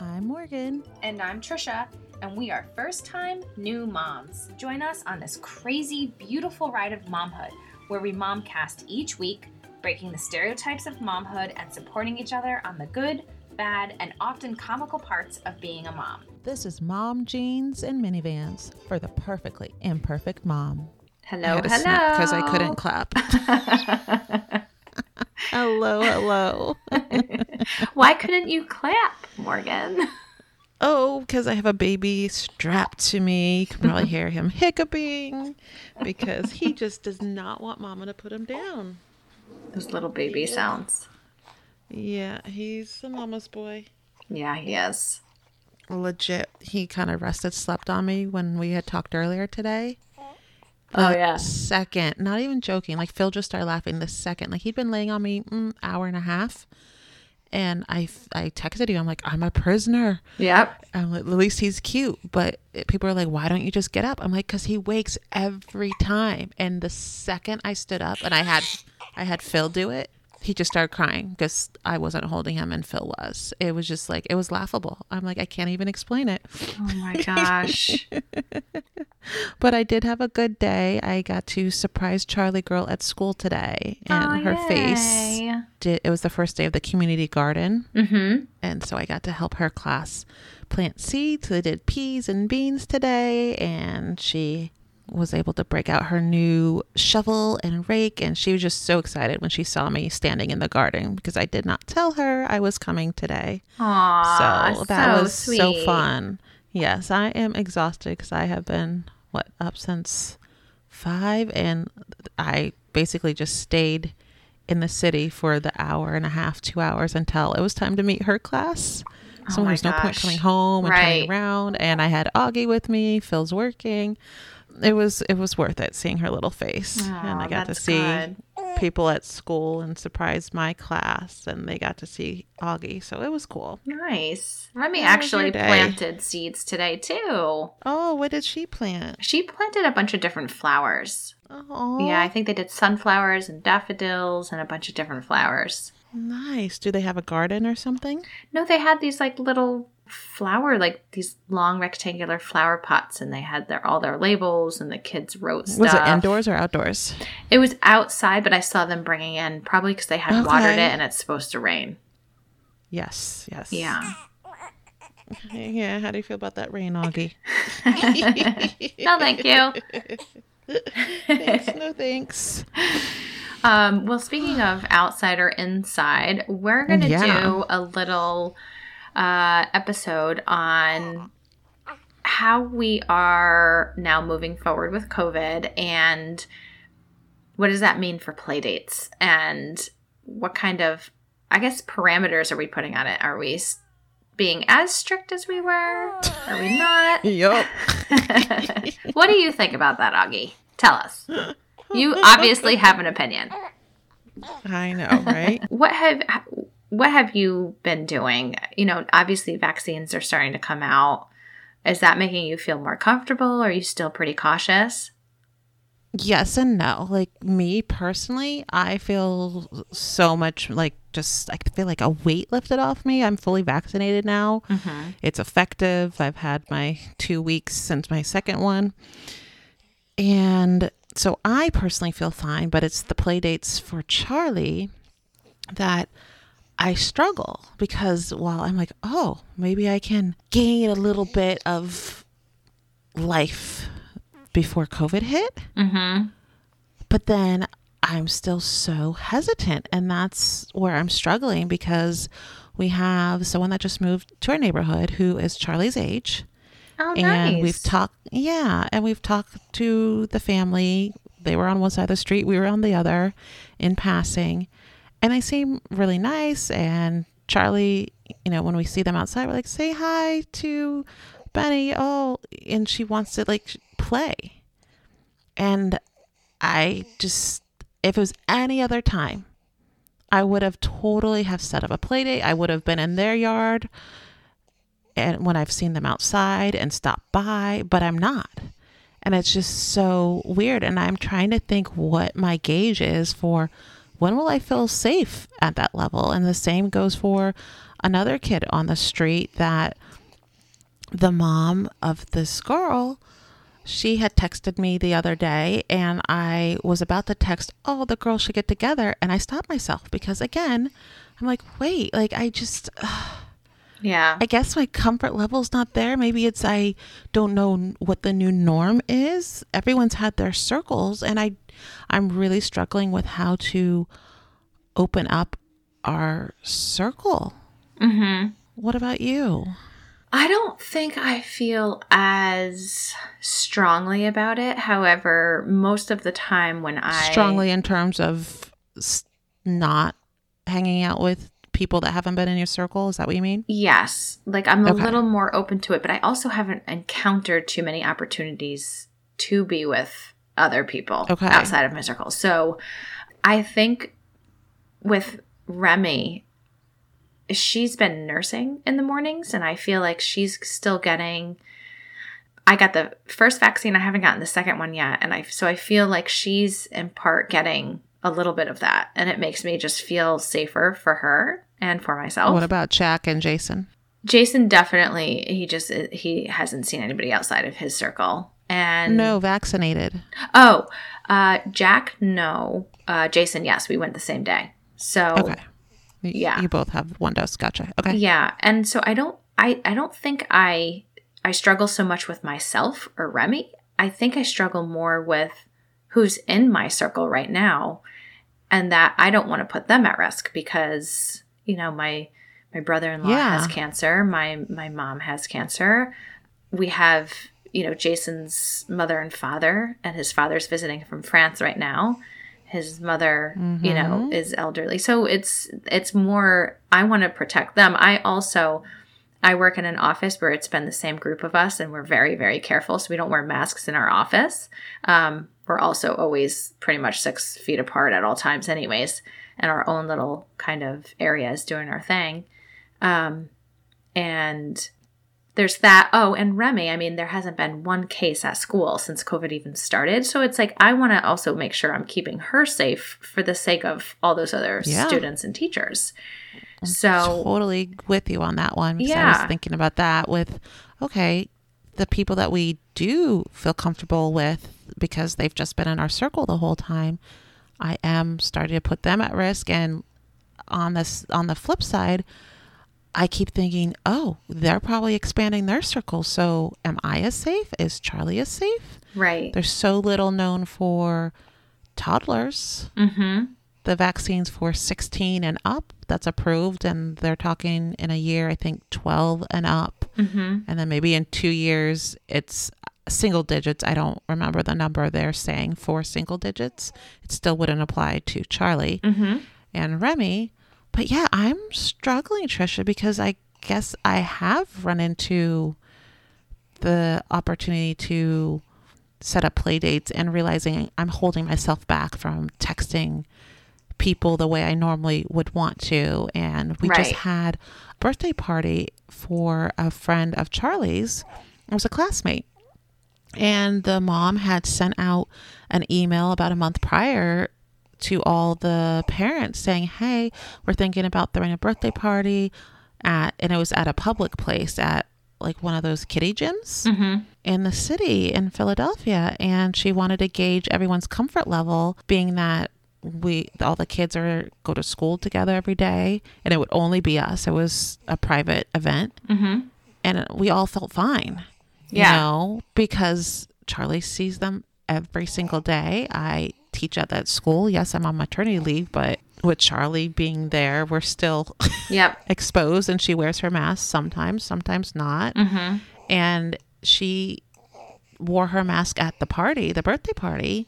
I'm Morgan. And I'm Trisha, and we are first time new moms. Join us on this crazy, beautiful ride of momhood where we momcast each week, breaking the stereotypes of momhood and supporting each other on the good, bad, and often comical parts of being a mom. This is Mom Jeans and Minivans for the perfectly imperfect mom. Hello, hello. Because I couldn't clap. hello, hello. Why couldn't you clap, Morgan? Oh, because I have a baby strapped to me. You can probably hear him hiccuping because he just does not want mama to put him down. Those little baby sounds. Yeah, he's a mama's boy. Yeah, he is. Legit, he kind of rested, slept on me when we had talked earlier today. Oh, The yeah. Second, not even joking. Like Phil just started laughing the second. Like he'd been laying on me mm, hour and a half, and I I texted you. I'm like, I'm a prisoner. Yep. I'm like, at least he's cute. But people are like, why don't you just get up? I'm like, because he wakes every time. And the second I stood up and I had I had Phil do it, he just started crying because I wasn't holding him and Phil was. It was just like it was laughable. I'm like, I can't even explain it. Oh my gosh. But I did have a good day. I got to surprise Charlie girl at school today, and Oh, her face did. It was the first day of the community garden, mm-hmm. and so I got to help her class plant seeds. They did peas and beans today, and she was able to break out her new shovel and rake and she was just so excited when she saw me standing in the garden because I did not tell her I was coming today. Aww, so that so was so fun. Yes, I am exhausted because I have been what up since five, and I basically just stayed in the city for the hour and a half, two hours until it was time to meet her class. So Oh there's no point coming home and Right. turning around. And I had Augie with me. Phil's working. It was it was worth it seeing her little face, and I got to see good. people at school and surprised my class, and they got to see Augie. So it was cool. Nice. Remy How actually planted seeds today too. Oh, what did she plant? She planted a bunch of different flowers. Oh, Yeah, I think they did sunflowers and daffodils and a bunch of different flowers. nice. Do they have a garden or something? No, they had these like little flower, like these long rectangular flower pots, and they had their all their labels, and the kids wrote stuff. Was it indoors or outdoors? It was outside, but I saw them bringing in probably because they had watered it and it's supposed to rain. Yes, yes. Yeah. Yeah. How do you feel about that rain, Augie? no, thank you. thanks. No thanks. Um, well, speaking of outside or inside, we're going to Yeah. do a little uh, episode on how we are now moving forward with COVID and what does that mean for play dates and what kind of, I guess, parameters are we putting on it? Are we being as strict as we were? Are we not? Yup. what do you think about that, Augie? Tell us. You obviously have an opinion. I know, right? What have what have you been doing? You know, obviously vaccines are starting to come out. Is that making you feel more comfortable? Or are you still pretty cautious? yes and no. Like me personally, I feel so much like just I feel like a weight lifted off me. I'm fully vaccinated now. Mm-hmm. It's effective. I've had my two weeks since my second one. And so I personally feel fine, but it's the play dates for Charlie that I struggle because while I'm like, oh, maybe I can gain a little bit of life before COVID hit, Mm-hmm. but then I'm still so hesitant. And that's where I'm struggling because we have someone that just moved to our neighborhood who is Charlie's age Oh, and nice. we've talked yeah and we've talked to the family they were on one side of the street we were on the other in passing and they seem really nice and charlie you know when we see them outside we're like say hi to benny oh and she wants to like play and i just if it was any other time i would have totally have set up a play date i would have been in their yard and when I've seen them outside and stopped by, but I'm not. And it's just so weird. And I'm trying to think what my gauge is for when will I feel safe at that level? And the same goes for another kid on the street that the mom of this girl she had texted me the other day and I was about to text, oh, the girls should get together. And I stopped myself because, again, I'm like, wait, like, I just, uh, Yeah. I guess my comfort level's not there. Maybe it's I don't know what the new norm is. Everyone's had their circles, and I, I'm really struggling with how to open up our circle. mm-hmm. What about you? I don't think I feel as strongly about it. However, most of the time when I Strongly in terms of not hanging out with people that haven't been in your circle. Is that what you mean? Yes. Like I'm a Okay. little more open to it, but I also haven't encountered too many opportunities to be with other people Okay. outside of my circle. So I think with Remy, she's been nursing in the mornings, and I feel like she's still getting. I got the first vaccine. I haven't gotten the second one yet, and I so I feel like she's in part getting a little bit of that, and it makes me just feel safer for her and for myself. What about Jack and Jason? Jason definitely he just he hasn't seen anybody outside of his circle. And No, vaccinated. Oh, uh Jack no. Uh Jason yes, we went the same day. So Okay. Yeah. You both have one dose. Gotcha. Okay. yeah, and so I don't I I don't think I I struggle so much with myself or Remy. I think I struggle more with who's in my circle right now and that I don't want to put them at risk because you know my my brother-in-law Yeah. has cancer, my my mom has cancer. We have, you know, Jason's mother and father and his father's visiting from France right now. His mother, you know, Mhm. is elderly. So it's it's more I want to protect them. I also I work in an office where it's been the same group of us, and we're very, very careful. So we don't wear masks in our office. Um, we're also always pretty much six feet apart at all times, anyways, in our own little kind of areas doing our thing. Um, and there's that. Oh, and Remy, I mean, there hasn't been one case at school since COVID even started. So it's like, I want to also make sure I'm keeping her safe for the sake of all those other Yeah. students and teachers. So, totally with you on that one. Yeah. I was thinking about that with, okay, the people that we do feel comfortable with because they've just been in our circle the whole time, I am starting to put them at risk. And on this, on the flip side, I keep thinking, oh, they're probably expanding their circle. So am I as safe? Is Charlie as safe? right. There's so little known for toddlers Mm-hmm. the vaccines for 16 and up that's approved and they're talking in a year i think 12 and up Mm-hmm. and then maybe in two years it's single digits i don't remember the number they're saying for single digits it still wouldn't apply to charlie Mm-hmm. and remy but yeah i'm struggling trisha because i guess i have run into the opportunity to set up play dates and realizing i'm holding myself back from texting people the way I normally would want to. And we just had a birthday party for a friend of Charlie's. It was a classmate. And the mom had sent out an email about a month prior to all the parents saying, Hey, we're thinking about throwing a birthday party at, and it was at a public place at like one of those kiddie gyms Mm-hmm. in the city in Philadelphia and she wanted to gauge everyone's comfort level being that we all the kids are go to school together every day and it would only be us it was a private event Mm-hmm. and we all felt fine Yeah. you know because Charlie sees them every single day I teach at that school yes I'm on maternity leave but with Charlie being there we're still Yep. exposed and she wears her mask sometimes sometimes not Mm-hmm. and she wore her mask at the party, the birthday party,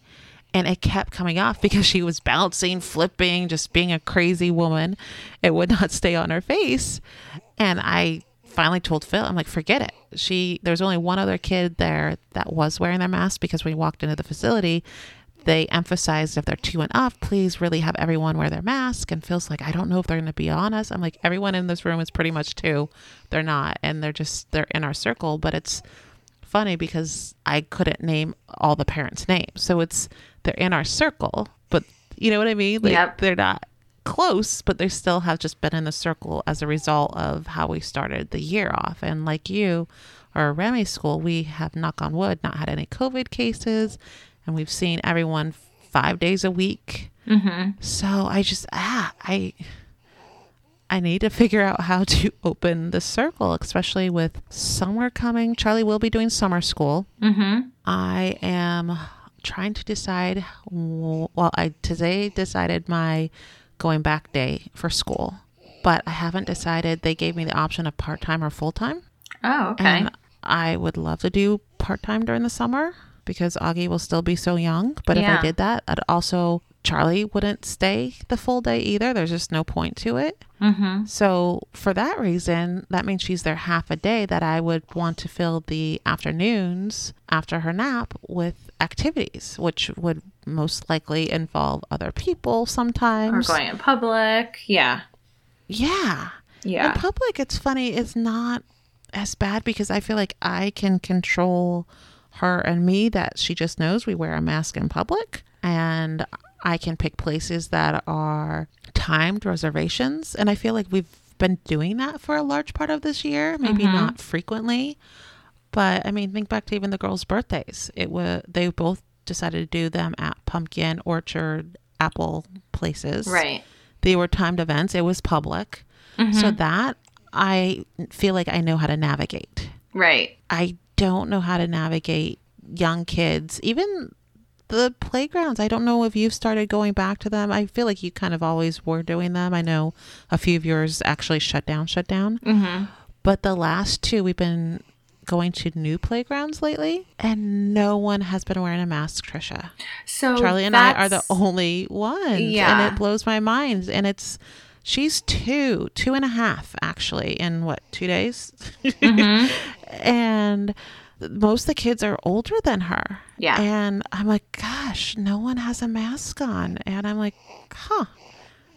and it kept coming off because she was bouncing, flipping, just being a crazy woman. It would not stay on her face. And I finally told Phil, I'm like, forget it. She there's only one other kid there that was wearing their mask because when we walked into the facility, they emphasized if they're two and up, please really have everyone wear their mask. And Phil's like, I don't know if they're going to be on us. I'm like, everyone in this room is pretty much two. They're not. And they're just, they're in our circle. But it's funny because I couldn't name all the parents' names. So it's, they're in our circle, but You know what I mean? Like Yep. they're not close, but they still have just been in the circle as a result of how we started the year off. And like you or Remy's school, we have knock on wood not had any COVID cases, and we've seen everyone five days a week. Mm-hmm. So I just ah I I need to figure out how to open the circle, especially with summer coming. Charlie will be doing summer school. Mm-hmm. I am trying to decide. Well, I today decided my going back day for school, but I haven't decided. They gave me the option of part time or full time, Oh, okay. and I would love to do part time during the summer because Augie will still be so young. But if I did that, I'd also Charlie wouldn't stay the full day either. There's just no point to it. mm-hmm. So, for that reason, that means she's there half a day that I would want to fill the afternoons after her nap with activities, which would most likely involve other people sometimes. Or going in public. Yeah. yeah. Yeah. In public, it's funny, it's not as bad because I feel like I can control her and me that she just knows we wear a mask in public and I can pick places that are timed reservations and I feel like we've been doing that for a large part of this year, maybe Mhm. not frequently. But I mean, think back to even the girls' birthdays. It was they both decided to do them at pumpkin orchard apple places. right. They were timed events. It was public. Mhm. So that I feel like I know how to navigate. right. I don't know how to navigate young kids, even the playgrounds. I don't know if you've started going back to them. I feel like you kind of always were doing them. I know a few of yours actually shut down, shut down. Mm-hmm. But the last two, we've been going to new playgrounds lately, and no one has been wearing a mask, Trisha. So Charlie and I are the only ones. Yeah. And it blows my mind. And it's, she's two, two and a half actually, in what, two days? Mhm. and most of the kids are older than her. Yeah. And I'm like, gosh, no one has a mask on. And I'm like, huh.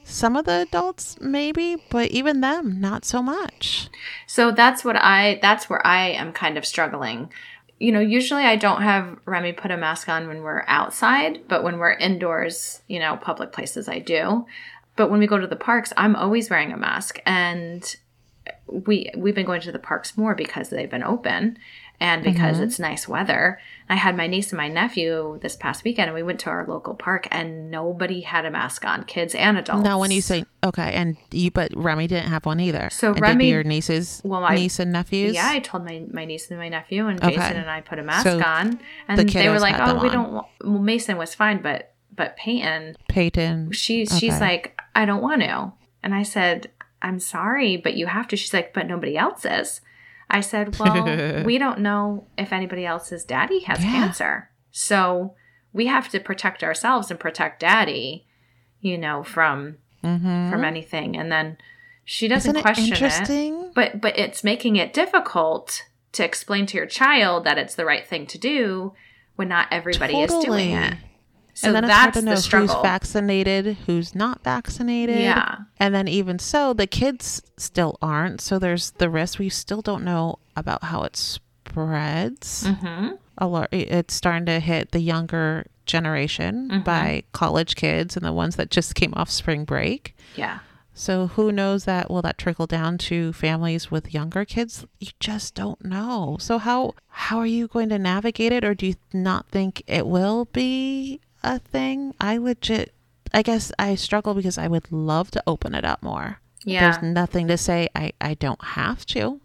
Some of the adults, maybe, but even them, not so much. So that's what I that's where I am kind of struggling. You know, usually I don't have Remy put a mask on when we're outside, but when we're indoors, you know, public places I do. But when we go to the parks, I'm always wearing a mask and we we've been going to the parks more because they've been open and because Mm-hmm. it's nice weather. I had my niece and my nephew this past weekend and we went to our local park and nobody had a mask on, kids and adults. Now, when you say, okay, and you, but Remy didn't have one either. So and Remy- your nieces, Well, I- niece and nephews? Yeah, I told my, my niece and my nephew, and Okay. Jason and I put a mask So on, and the they were like, "Oh, we on. don't." Want, well, Mason was fine, but but Peyton, Peyton. she she's like, "I don't want to," and I said, "I'm sorry, but you have to." She's like, "But nobody else is." I said, "Well, we don't know if anybody else's daddy has Yeah. cancer, so we have to protect ourselves and protect daddy, you know, from Mm-hmm. from anything." And then she doesn't Isn't question it interesting? but but it's making it difficult to explain to your child that it's the right thing to do when not everybody is doing it. So and then it's hard to know the who's vaccinated, who's not vaccinated. Yeah. And then even so, the kids still aren't. So there's the risk. We still don't know about how it spreads. hmm A lot. It's starting to hit the younger generation Mhm. by college kids and the ones that just came off spring break. Yeah. So who knows that will that trickle down to families with younger kids? You just don't know. So how how are you going to navigate it or do you not think it will be a thing? I legit I guess I struggle because I would love to open it up more. Yeah. There's nothing to say I I don't have to.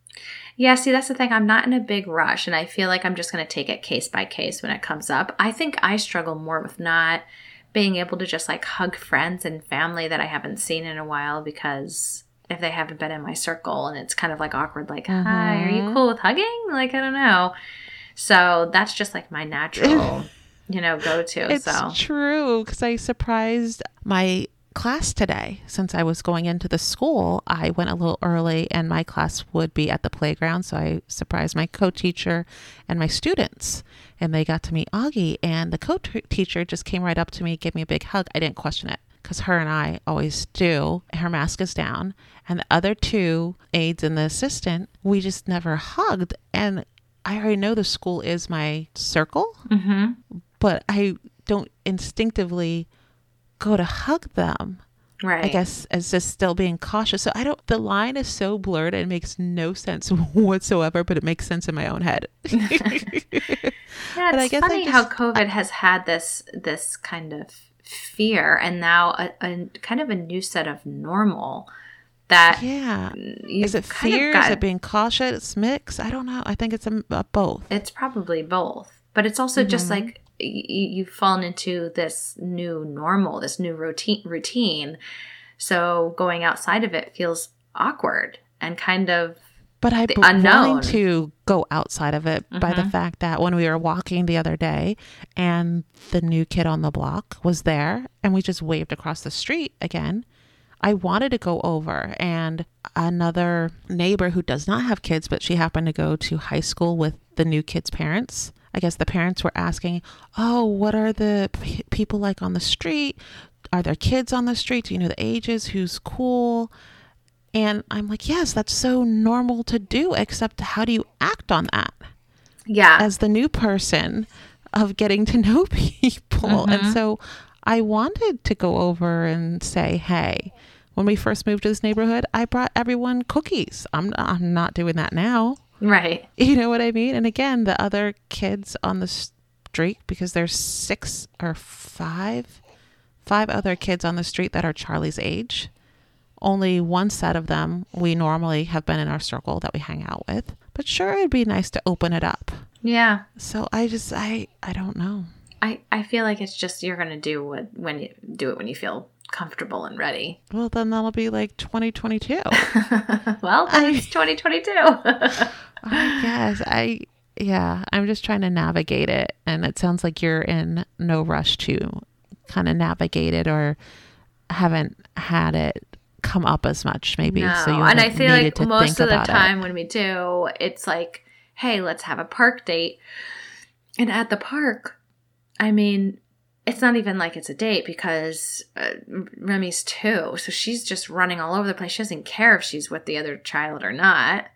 Yeah, see, that's the thing. I'm not in a big rush, and I feel like I'm just going to take it case by case when it comes up. I think I struggle more with not being able to just like hug friends and family that I haven't seen in a while because if they haven't been in my circle and it's kind of like awkward, like, hi, are you Mhm. cool with hugging? Like, I don't know. So that's just like my natural, you know, go to. It's So, true because I surprised my class today. Since I was going into the school, I went a little early and my class would be at the playground. So I surprised my co teacher and my students. And they got to meet Augie. And the co teacher just came right up to me, gave me a big hug. I didn't question it because her and I always do. Her mask is down. And the other two aides and the assistant, we just never hugged. And I already know the school is my circle hmm but I don't instinctively go to hug them. Right. I guess as just still being cautious. So I don't. The line is so blurred; it makes no sense whatsoever. But it makes sense in my own head. Yeah, I it's I funny how just- COVID has had this this kind of fear, and now a, a kind of a new set of normal that yeah. Is it fear? got- Is it being cautious? It's mixed. I don't know. I think it's a, a both. It's probably both, but it's also just Mhm. like you've fallen into this new normal, this new routine. Routine, so going outside of it feels awkward and kind of But I the unknown. willing to go outside of it by the Mhm. fact that when we were walking the other day and the new kid on the block was there and we just waved across the street again, I wanted to go over and another neighbor who does not have kids, but she happened to go to high school with the new kid's parents. I guess the parents were asking, Oh, what are the p- people like on the street? Are there kids on the street? Do you know the ages? Who's cool? And I'm like, yes, that's so normal to do, except how do you act on that yeah, as the new person of getting to know people? And Mhm. so I wanted to go over and say, hey, when we first moved to this neighborhood, I brought everyone cookies. I'm, I'm not doing that now. Right. You know what I mean? And again, the other kids on the street, because there's six or five, five other kids on the street that are Charlie's age. Only one set of them we normally have been in our circle that we hang out with. But sure, it'd be nice to open it up. Yeah, So I just, I, I don't know. I I feel like it's just you're gonna do what when you do it when you feel comfortable and ready. Well, then that'll be like 2022. well, I- it's 2022. I guess I yeah, I'm just trying to navigate it and it sounds like you're in no rush to kind of navigate it or haven't had it come up as much maybe no, so you and I feel like most of the about it. time when we do, it's like, hey, let's have a park date. And at the park, I mean, it's not even like it's a date because uh, Remy's two, so she's just running all over the place. She doesn't care if she's with the other child or not.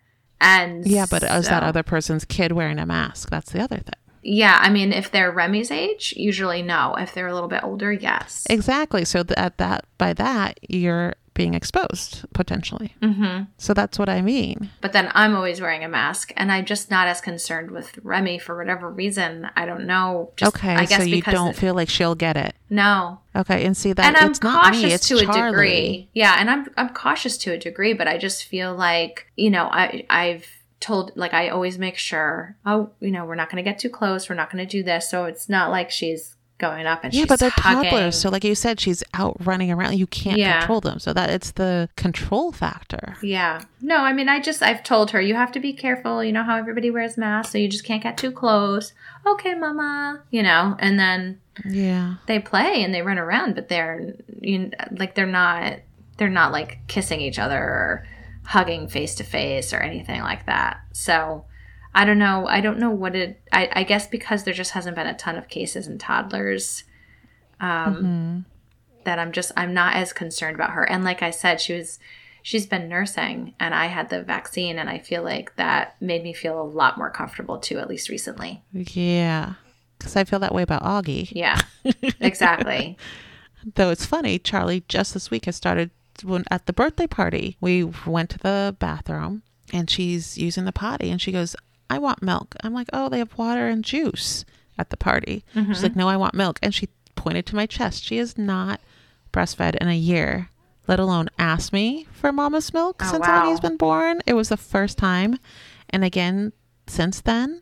And Yeah, but is that other person's kid wearing a mask? That's the other thing. Yeah, I mean, if they're Remy's age, usually no. If they're a little bit older, yes. Exactly. So th- at that by that you're being exposed potentially. hmm So that's what I mean. But then I'm always wearing a mask, and I'm just not as concerned with Remy for whatever reason. I don't know. Just, okay, I guess so you don't it- feel like she'll get it. no, Okay, and see that and I'm it's not cautious me, it's to a Charlie. degree. Yeah, and I'm I'm cautious to a degree, but I just feel like you know I I've told like I always make sure oh you know we're not going to get too close, we're not going to do this, so it's not like she's going up and Yeah, but they're hugging. toddlers. So, like you said, she's out running around. You can't Yeah. control them. So that it's the control factor. Yeah. No, I mean, I just, I've told her, you have to be careful. You know how everybody wears masks, so you just can't get too close. Okay, mama. You know, and then Yeah. they play and they run around, but they're, you know, like, they're not, they're not like kissing each other or hugging face to face or anything like that. So I don't know. I don't know what it, I, I guess because there just hasn't been a ton of cases in toddlers. Um, Mhm. that I'm just I'm not as concerned about her. And like I said, she was she's been nursing and I had the vaccine and I feel like that made me feel a lot more comfortable too, at least recently. Yeah. Because I feel that way about Augie. Yeah. exactly. Though it's funny, Charlie just this week has started when at the birthday party. We went to the bathroom and she's using the potty and she goes, I want milk. I'm like, oh, they have water and juice at the party. Mm-hmm. She's like, no, I want milk. And she pointed to my chest. She has not breastfed in a year, let alone asked me for mama's milk Oh, since wow. Augie's been born. It was the first time. And again, since then,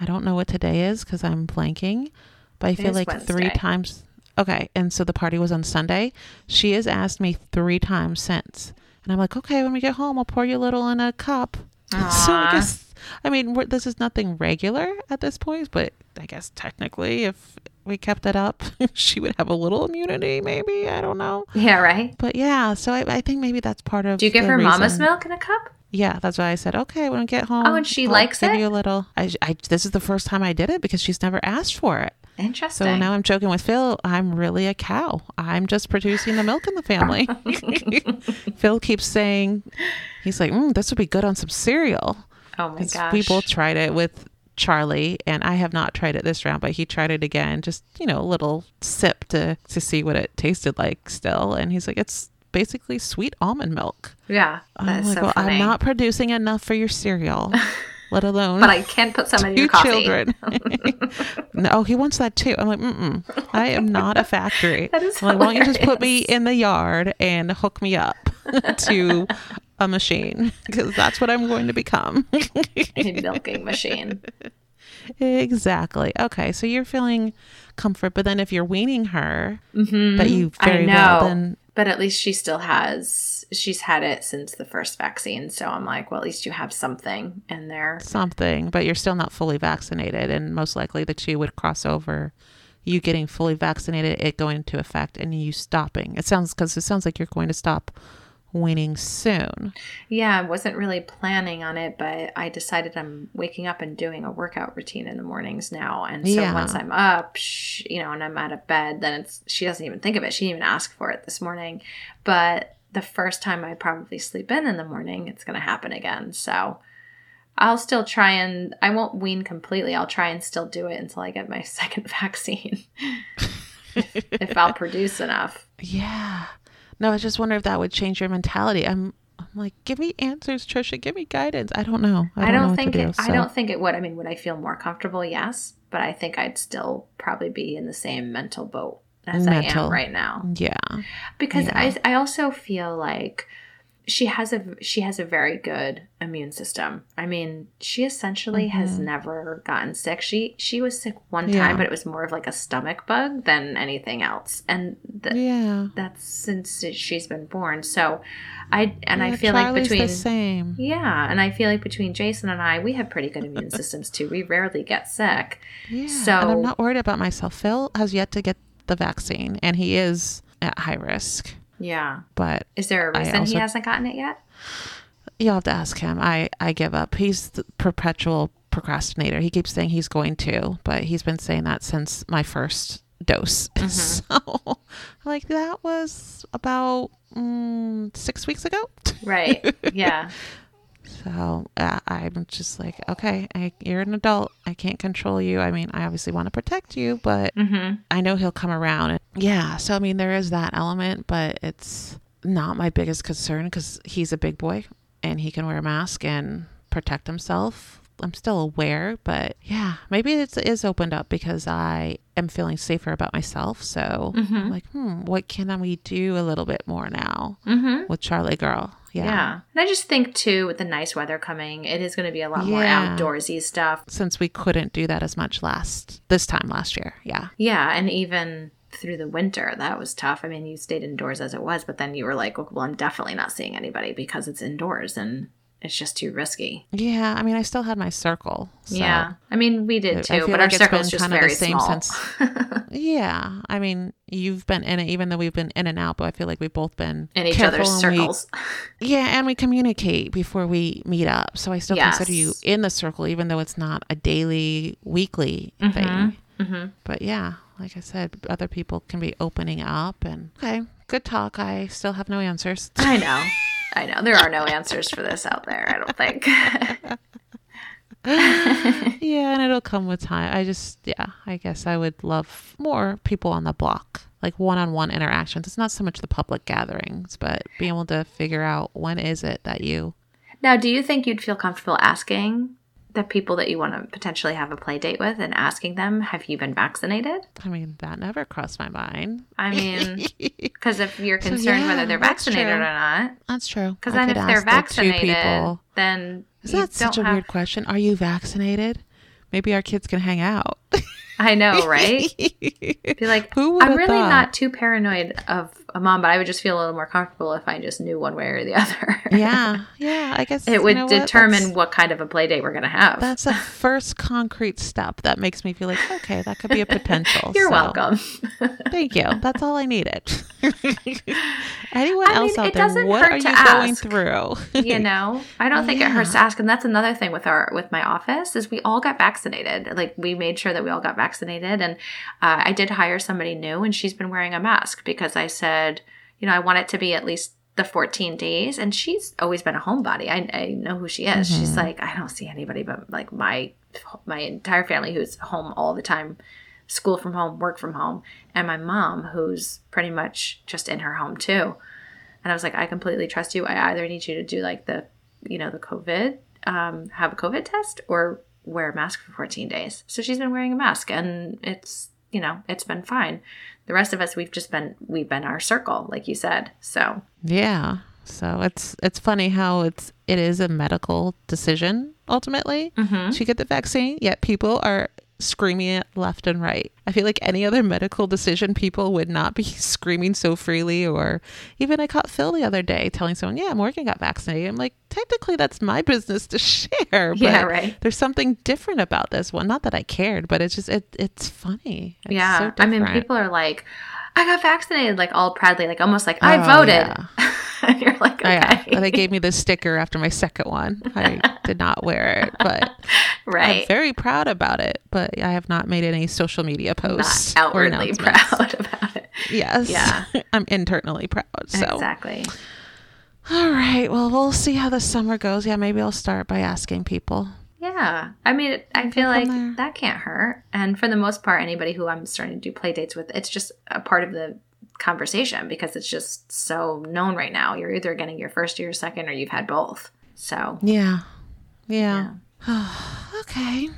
I don't know what today is because I'm blanking, but I feel is like three times. Okay. And so the party was on Sunday. She has asked me three times since. And I'm like, okay, when we get home, I'll pour you a little in a cup. So I guess, I mean, this is nothing regular at this point, but I guess technically, if we kept it up, she would have a little immunity, maybe. I don't know. Yeah, right. But yeah, so I, I think maybe that's part of. Do you give her mama's milk in a cup? Yeah, that's why I said, okay, when I get home. Oh, and she I'll likes give it? you a little. I, I, this is the first time I did it because she's never asked for it. Interesting. So now I'm joking with Phil. I'm really a cow. I'm just producing the milk in the family. Phil keeps saying, he's like, mm, this would be good on some cereal. Oh my gosh. We both tried it with Charlie, and I have not tried it this round, but he tried it again, just you know, a little sip to to see what it tasted like still, and he's like, it's basically sweet almond milk. Yeah, I'm like, so well, funny. I'm not producing enough for your cereal, let alone. but I can put some in your coffee. children. no, he wants that too. I'm like, mm I am not a factory. That is I'm like, why don't you just put me in the yard and hook me up to a machine because that's what I'm going to become. A milking machine. exactly. Okay, so you're feeling comfort, but then if you're weaning her, Mhm. that you I very know, well then but at least she still has. She's had it since the first vaccine, so I'm like, well, at least you have something in there. something, but you're still not fully vaccinated, and most likely the two would cross over. You getting fully vaccinated, it going into effect, and you stopping. It sounds because it sounds like you're going to stop weaning soon. Yeah, I wasn't really planning on it, but I decided I'm waking up and doing a workout routine in the mornings now. And so Yeah. once I'm up, you know, and I'm out of bed, then it's she doesn't even think of it. She didn't even ask for it this morning. But the first time I probably sleep in in the morning, it's going to happen again. So I'll still try and I won't wean completely. I'll try and still do it until I get my second vaccine. if I'll produce enough. Yeah. No, I just wonder if that would change your mentality. I'm, I'm like, give me answers, Trisha. Give me guidance. I don't know. I I don't, don't, know think do. it, I don't think it would. I mean, would I feel more comfortable? Yes, but I think I'd still probably be in the same mental boat as I am right now. Yeah. Because Yeah. I I also feel like she has a she has a very good immune system. I mean, she essentially has Mhm. never gotten sick. She she was sick one time, Yeah. but it was more of like a stomach bug than anything else. And th- Yeah. that's since she's been born. So I and I feel Charlie's like between the same. yeah, and I feel like between Jason and I, we have pretty good immune systems too. We rarely get sick. Yeah. So- and I'm not worried about myself. Phil has yet to get the vaccine, and he is at high risk. Yeah. But Is there a reason he hasn't gotten it yet? you'll have to ask him. I I give up. He's the perpetual procrastinator. He keeps saying he's going to, but he's been saying that since my first dose. So, like that was about mm, six weeks ago. Right. Yeah. So uh, I'm just like, okay, I, you're an adult. I can't control you. I mean, I obviously want to protect you, but mm-hmm. I know he'll come around. And yeah, so I mean, there is that element, but it's not my biggest concern because he's a big boy and he can wear a mask and protect himself. I'm still aware, but yeah, maybe it is opened up because I am feeling safer about myself. So I'm Mhm. like, hmm, what can we do a little bit more now Mm-hmm. with Charlie Girl? Yeah. Yeah. And I just think too, with the nice weather coming, it is going to be a lot more Yeah. outdoorsy stuff. Since we couldn't do that as much last this time last year. Yeah. Yeah, and even through the winter, that was tough. I mean, you stayed indoors as it was, but then you were like, well, I'm definitely not seeing anybody because it's indoors and it's just too risky. Yeah. I mean, I still had my circle. So. Yeah, I mean, we did too, but like our circle's been just kinda the very same small. since- Yeah, I mean, you've been in it, even though we've been in and out, but I feel like we've both been in each other's and we- circles. yeah, and we communicate before we meet up. So I still consider you in the circle, even though it's not a daily, weekly Mhm. thing. hmm But yeah, like I said, other people can be opening up, and okay, good talk. I still have no answers. I know. I know. There are no answers for this out there, I don't think. yeah, and it'll come with time. I just, yeah, I guess I would love more people on the block, like one-on-one interactions. It's not so much the public gatherings, but being able to figure out when is it that you. now, do you think you'd feel comfortable asking the people that you want to potentially have a play date with and asking them, have you been vaccinated? I mean, that never crossed my mind. I mean, because if you're So, concerned yeah, whether they're vaccinated or not, That's true. because then if they're vaccinated, people. then Is that such a have- weird question? Are you vaccinated? Maybe our kids can hang out. I know, right? Be like, Who I'm really thought? not too paranoid of a mom, but I would just feel a little more comfortable if I just knew one way or the other. yeah, yeah. I guess it you would know determine That's- what kind of a play date we're going to have. That's a first concrete step that makes me feel like okay, that could be a potential. You're So, welcome. Thank you. That's all I needed. Anyone I else mean, out it there? doesn't What hurt are you to going ask. through? you know i don't think it hurts to ask and that's another thing with our with my office is we all got vaccinated like we made sure that we all got vaccinated and uh, i did hire somebody new and she's been wearing a mask because i said you know i want it to be at least the 14 days and she's always been a homebody. I, I know who she is. She's like, I don't see anybody but like my my entire family who's home all the time, school from home, work from home, and my mom who's pretty much just in her home too. And I was like, I completely trust you. I either need you to do like the, you know, the COVID, um, have a COVID test or wear a mask for 14 days. So she's been wearing a mask and it's, you know, it's been fine. The rest of us, we've just been, we've been our circle, like you said. So Yeah. So it's it's funny how it's it is a medical decision ultimately Mhm. to get the vaccine, yet people are screaming it left and right. I feel like any other medical decision, people would not be screaming so freely. Or even I caught Phil the other day telling someone, "Yeah, Morgan got vaccinated." I'm like, technically, that's my business to share. But Yeah, right. There's something different about this one. Not that I cared, but it's just it, it's funny. It's yeah. so I mean, people are like, I got vaccinated, like all proudly, like almost like I Oh, voted. yeah. And you're like, Oh, okay. yeah. They gave me this sticker after my second one. I did not wear it, but I'm right. very proud about it. But I have not made any social media posts Not outwardly proud about it. Yes. Yeah. I'm internally proud. So, Exactly. all right. Well, we'll see how the summer goes. Yeah, maybe I'll start by asking people. Yeah. I mean, I feel like there. that can't hurt. And for the most part, anybody who I'm starting to do play dates with, it's just a part of the conversation because it's just so known right now. You're either getting your first or your second, or you've had both. So, Yeah. Yeah. okay.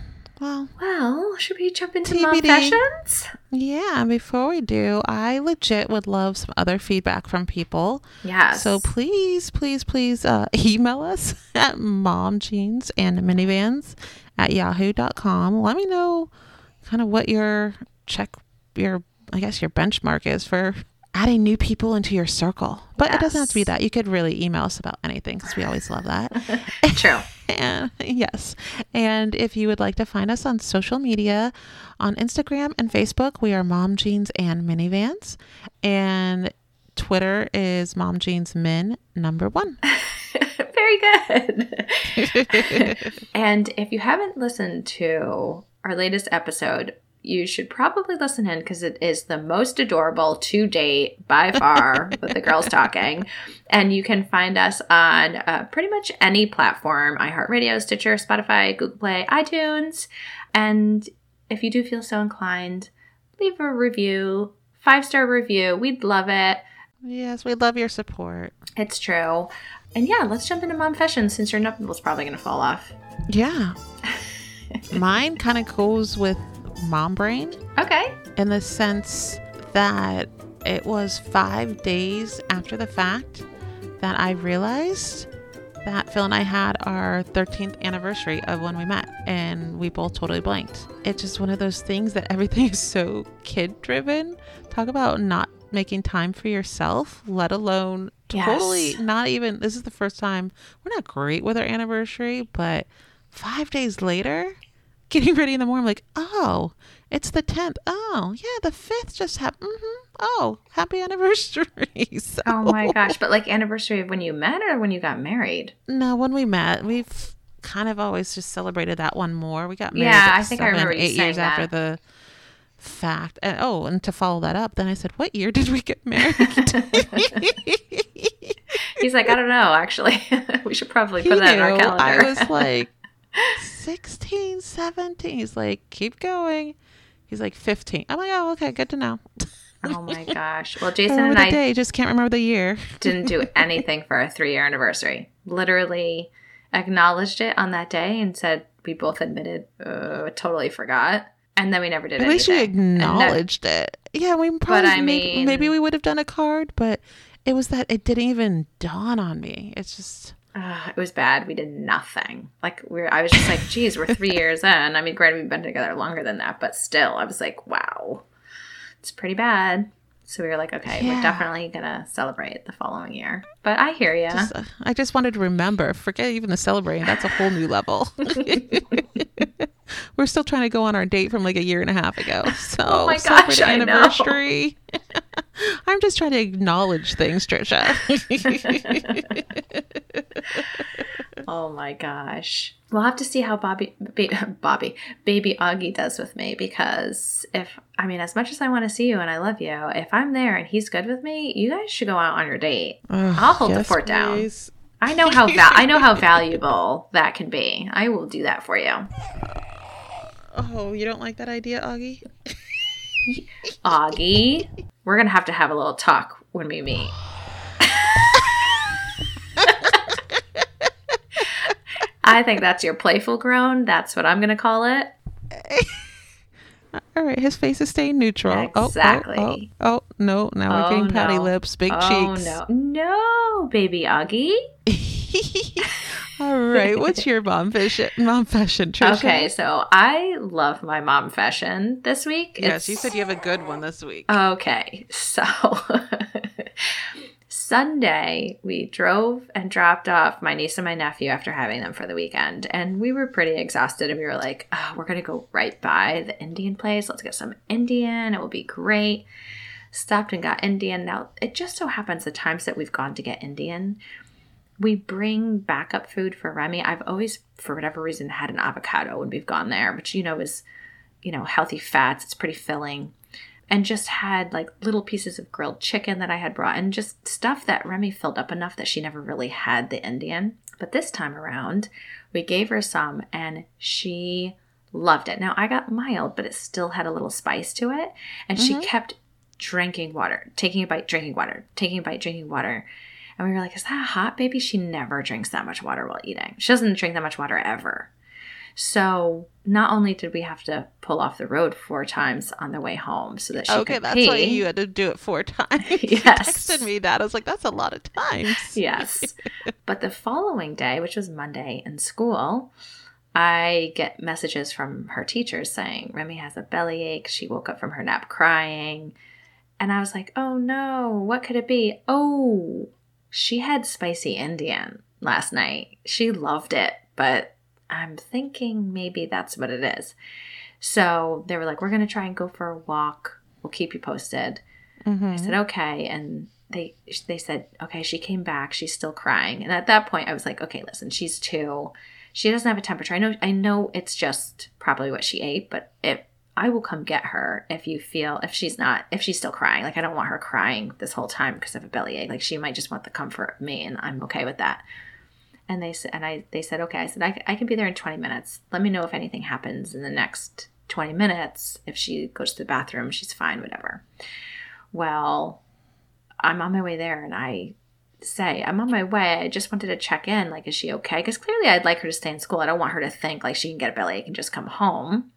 Well, well, should we jump into TBD. mom fashions? yeah. Before we do, I legit would love some other feedback from people. Yeah. So please, please, please uh, email us at momjeans and minivans at yahoo.com. Let me know kind of what your check, your, I guess your benchmark is for adding new people into your circle. But it doesn't have to be that. You could really email us about anything because we always love that. True. And yes. And if you would like to find us on social media, on Instagram and Facebook, we are Mom Jeans and Minivans. And Twitter is Mom Jeans Min number one. Very good. and if you haven't listened to our latest episode, you should probably listen in because it is the most adorable to date by far with the girls talking. And you can find us on uh, pretty much any platform iHeartRadio, Stitcher, Spotify, Google Play, iTunes. And if you do feel so inclined, leave a review, five star review. We'd love it. yes, we love your support. It's true. And yeah, let's jump into mom fashion since your nipple's probably going to fall off. Yeah. Mine kind of goes with mom brain Okay. in the sense that it was five days after the fact that I realized that Phil and I had our 13th anniversary of when we met, and we both totally blanked. It's just one of those things that everything is so kid driven. Talk about not making time for yourself, let alone totally Yes. not even. This is the first time we're not great with our anniversary, but five days later, getting ready in the morning, I'm like, oh, it's the 10th. Oh, yeah, the 5th just happened. hmm Oh, happy anniversary. So- Oh my gosh. But like anniversary of when you met or when you got married? No, when we met, we've kind of always just celebrated that one more. We got married. Yeah, I think I seven, remember you eight years after the fact. And oh, and to follow that up, then I said, "What year did we get married?" He's like, I don't know, actually. we should probably He put that in our calendar. I was like 16, 17. He's like, "Keep going." He's like 15. I'm like, "Oh, okay, good to know." oh my gosh. Well, Jason and I day, just can't remember the year. didn't do anything for our three year anniversary. Literally acknowledged it on that day and said we both admitted, uh, totally forgot. And then we never did At least you anything. And that- acknowledged it. Yeah, we probably I maybe, mean- maybe we would have done a card, but it was that it didn't even dawn on me. It's just Uh, it was bad. We did nothing. Like we're, I was just like, geez, we're three years in. I mean, granted, we've been together longer than that, but still, I was like, wow, it's pretty bad. So we were like, okay, Yeah. we're definitely gonna celebrate the following year. But I hear you. Uh, I just wanted to remember. Forget even the celebrating. That's a whole new level. We're still trying to go on our date from like a year and a half ago. Oh so Oh my gosh, I know. anniversary. I'm just trying to acknowledge things, Trisha. oh my gosh. we'll have to see how Bobby, Bobby, baby Augie does with me because if I mean, as much as I want to see you and I love you, if I'm there and he's good with me, you guys should go out on your date. Ugh, I'll hold the yes, fort down. please. I know how va- I know how valuable that can be. I will do that for you, Oh, you don't like that idea, Augie? Augie. We're gonna have to have a little talk when we meet. I think that's your playful groan. That's what I'm gonna call it. All right, his face is staying neutral. Oh, oh, oh Exactly. Oh, oh, oh, no, now we're Oh, getting pouty no. lips, big oh cheeks. no, no, baby Augie. All right, what's your mom fashion? Mom fashion, Trisha? Okay, so I love my mom fashion this week. Yes, It's- you said you have a good one this week. Okay, so Sunday we drove and dropped off my niece and my nephew after having them for the weekend, and we were pretty exhausted. And we were like, oh, "We're gonna go right by the Indian place. Let's get some Indian. It will be great." Stopped and got Indian. Now it just so happens the times that we've gone to get Indian, we bring backup food for Remy. I've always, for whatever reason, had an avocado when we've gone there, which you know is, you know, healthy fats. It's pretty filling and just had like little pieces of grilled chicken that I had brought and just stuff that Remy filled up enough that she never really had the Indian. But this time around, we gave her some and she loved it. Now I got mild, but it still had a little spice to it. And she Mhm. kept drinking water, taking a bite, drinking water, taking a bite, drinking water. And we were like, Is that hot, baby? She never drinks that much water while eating. She doesn't drink that much water ever. So not only did we have to pull off the road four times on the way home so that she could okay, could that's pee. why you had to do it four times. You Yes. texted me that. I was like, that's a lot of times. yes. But the following day, which was Monday in school, I get messages from her teachers saying Remy has a bellyache. She woke up from her nap crying. And I was like, oh no, what could it be? Oh, she had spicy Indian last night. She loved it, but I'm thinking maybe that's what it is. So they were like, we're going to try and go for a walk. We'll keep you posted. Mhm. I said okay, and they they said okay. She came back. She's still crying, and at that point, I was like, okay, listen, she's two. She doesn't have a temperature. I know. I know it's just probably what she ate, but it. I will come get her if you feel if she's not if she's still crying. Like I don't want her crying this whole time because of a bellyache. Like she might just want the comfort of me, and I'm okay with that. And they said, and I they said, okay. I said I, I can be there in 20 minutes. Let me know if anything happens in the next 20 minutes. If she goes to the bathroom, she's fine. Whatever. Well, I'm on my way there and I say, I'm on my way. I just wanted to check in. Like, is she okay? Because clearly I'd like her to stay in school. I don't want her to think like she can get a bellyache and just come home.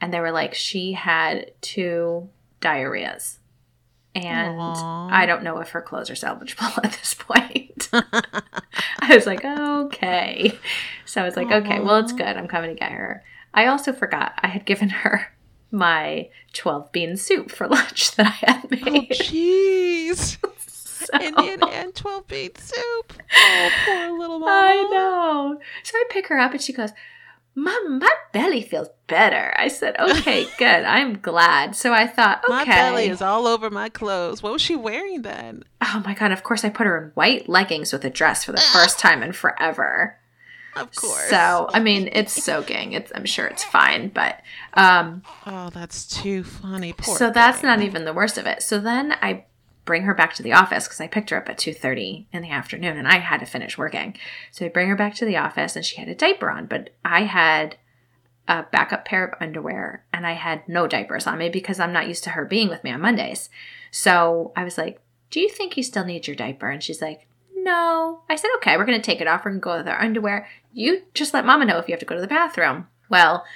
And they were like, she had two diarrheas. And Aw. I don't know if her clothes are salvageable at this point. I was like, okay. So I was like, okay, well, it's good. I'm coming to get her. I also forgot I had given her my 12 bean soup for lunch that I had Oh, made. jeez. So- Indian and 12 bean soup. Oh, poor little mama. I know. So I pick her up and she goes, Mom, my belly feels better. I said, okay, good. I'm glad. So I thought, okay. My belly is all over my clothes. What was she wearing then? oh my God. Of course, I put her in white leggings with a dress for the first time in forever. Of course. So, I mean, it's soaking. It's I'm sure it's fine, but um Oh, that's too funny. Poor so that's thing. not even the worst of it. So then I bring her back to the office because I picked her up at 2:30 in the afternoon and I had to finish working. So I bring her back to the office and she had a diaper on, but I had a backup pair of underwear and I had no diapers on me because I'm not used to her being with me on Mondays. So I was like, "Do you think you still need your diaper?" And she's like, "No." I said, "Okay, we're going to take it off. We're going to go with our underwear. You just let mama know if you have to go to the bathroom." Well,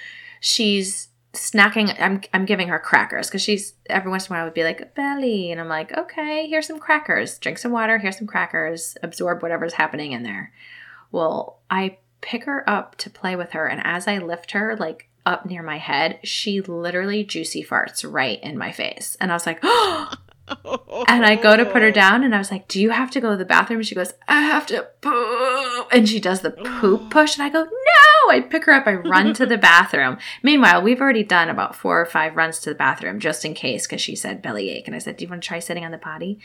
she's snacking i'm i'm giving her crackers because she's every once in a while would be like belly and i'm like okay here's some crackers drink some water here's some crackers absorb whatever's happening in there well i pick her up to play with her and as i lift her like up near my head she literally juicy farts right in my face and i was like oh and I go to put her down, and I was like, "Do you have to go to the bathroom?" She goes, "I have to poop," and she does the poop push, and I go, "No!" Oh, I pick her up, I run to the bathroom. Meanwhile, we've already done about four or five runs to the bathroom just in case, because she said bellyache, and I said, "Do you want to try sitting on the potty?"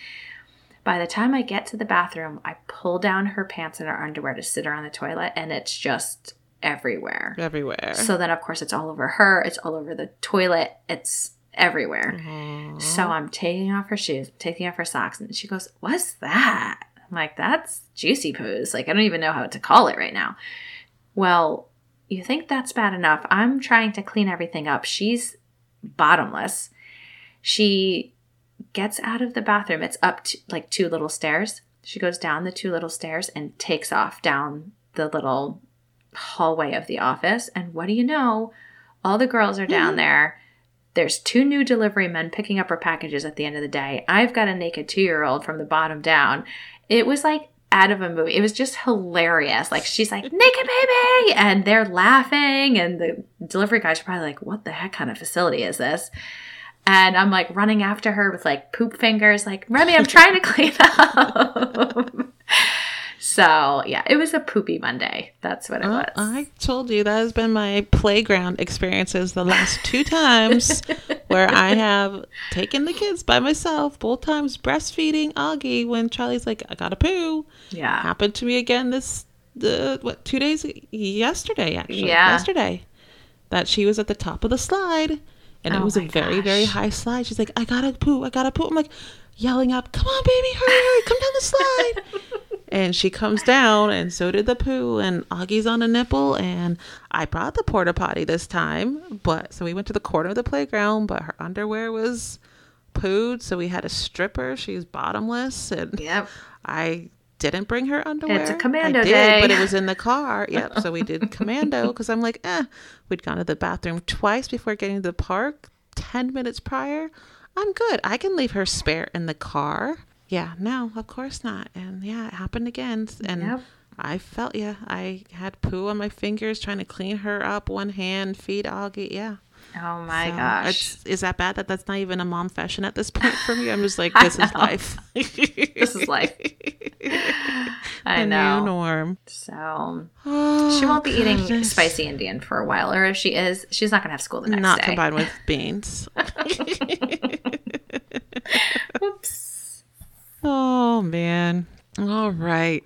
By the time I get to the bathroom, I pull down her pants and her underwear to sit her on the toilet, and it's just everywhere. Everywhere. So then, of course, it's all over her. It's all over the toilet. It's everywhere. Aw. So I'm taking off her shoes, taking off her socks, and she goes, "What's that?" I'm like, "That's juicy poos." Like I don't even know how to call it right now. Well, you think that's bad enough? I'm trying to clean everything up. She's bottomless. She gets out of the bathroom. It's up to like two little stairs. She goes down the two little stairs and takes off down the little hallway of the office. And what do you know? All the girls are down mm-hmm. there. There's two new delivery men picking up her packages at the end of the day. I've got a naked two year old from the bottom down. It was like out of a movie. It was just hilarious. Like she's like, naked baby! And they're laughing. And the delivery guys are probably like, what the heck kind of facility is this? And I'm like running after her with like poop fingers, like, Remy, I'm trying to clean up. so yeah, it was a poopy Monday. That's what it Uh, was. I told you that has been my playground experiences the last two times where I have taken the kids by myself, both times breastfeeding Augie when Charlie's like, I gotta poo. yeah. Happened to me again this, the what, two days, yesterday actually. Yeah. Yesterday. That she was at the top of the slide and it Oh was a very, very high slide. She's like, I gotta poo, I gotta poo. I'm like, yelling up, come on, baby, hurry, hurry, come down the slide. and she comes down, and so did the poo, and Augie's on a nipple. And I brought the porta potty this time, but so we went to the corner of the playground, but her underwear was pooed, so we had a stripper. She's bottomless, and Yep. I didn't bring her underwear. It's a commando I did, day. but it was in the car. Yep. So we did commando because I'm like, eh. We'd gone to the bathroom twice before getting to the park. Ten minutes prior, I'm good. I can leave her spare in the car. Yeah. No, of course not. And yeah, it happened again. And Yep. I felt yeah. I had poo on my fingers trying to clean her up. One hand, feed Augie. Yeah. Oh my So gosh. it's- Is that bad that that's not even a mom fashion at this point for me? I'm just like, this is life. This is life. I the know. new norm. So Oh, she won't be eating spicy Indian for a while, or if she is, she's not gonna have school the next Not day. combined with beans. Oh man. All right.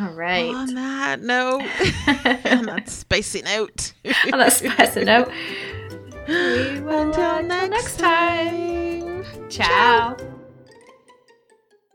All right. On that note, on that spicy note. On that spicy note, we will Until until next next time. time. Ciao.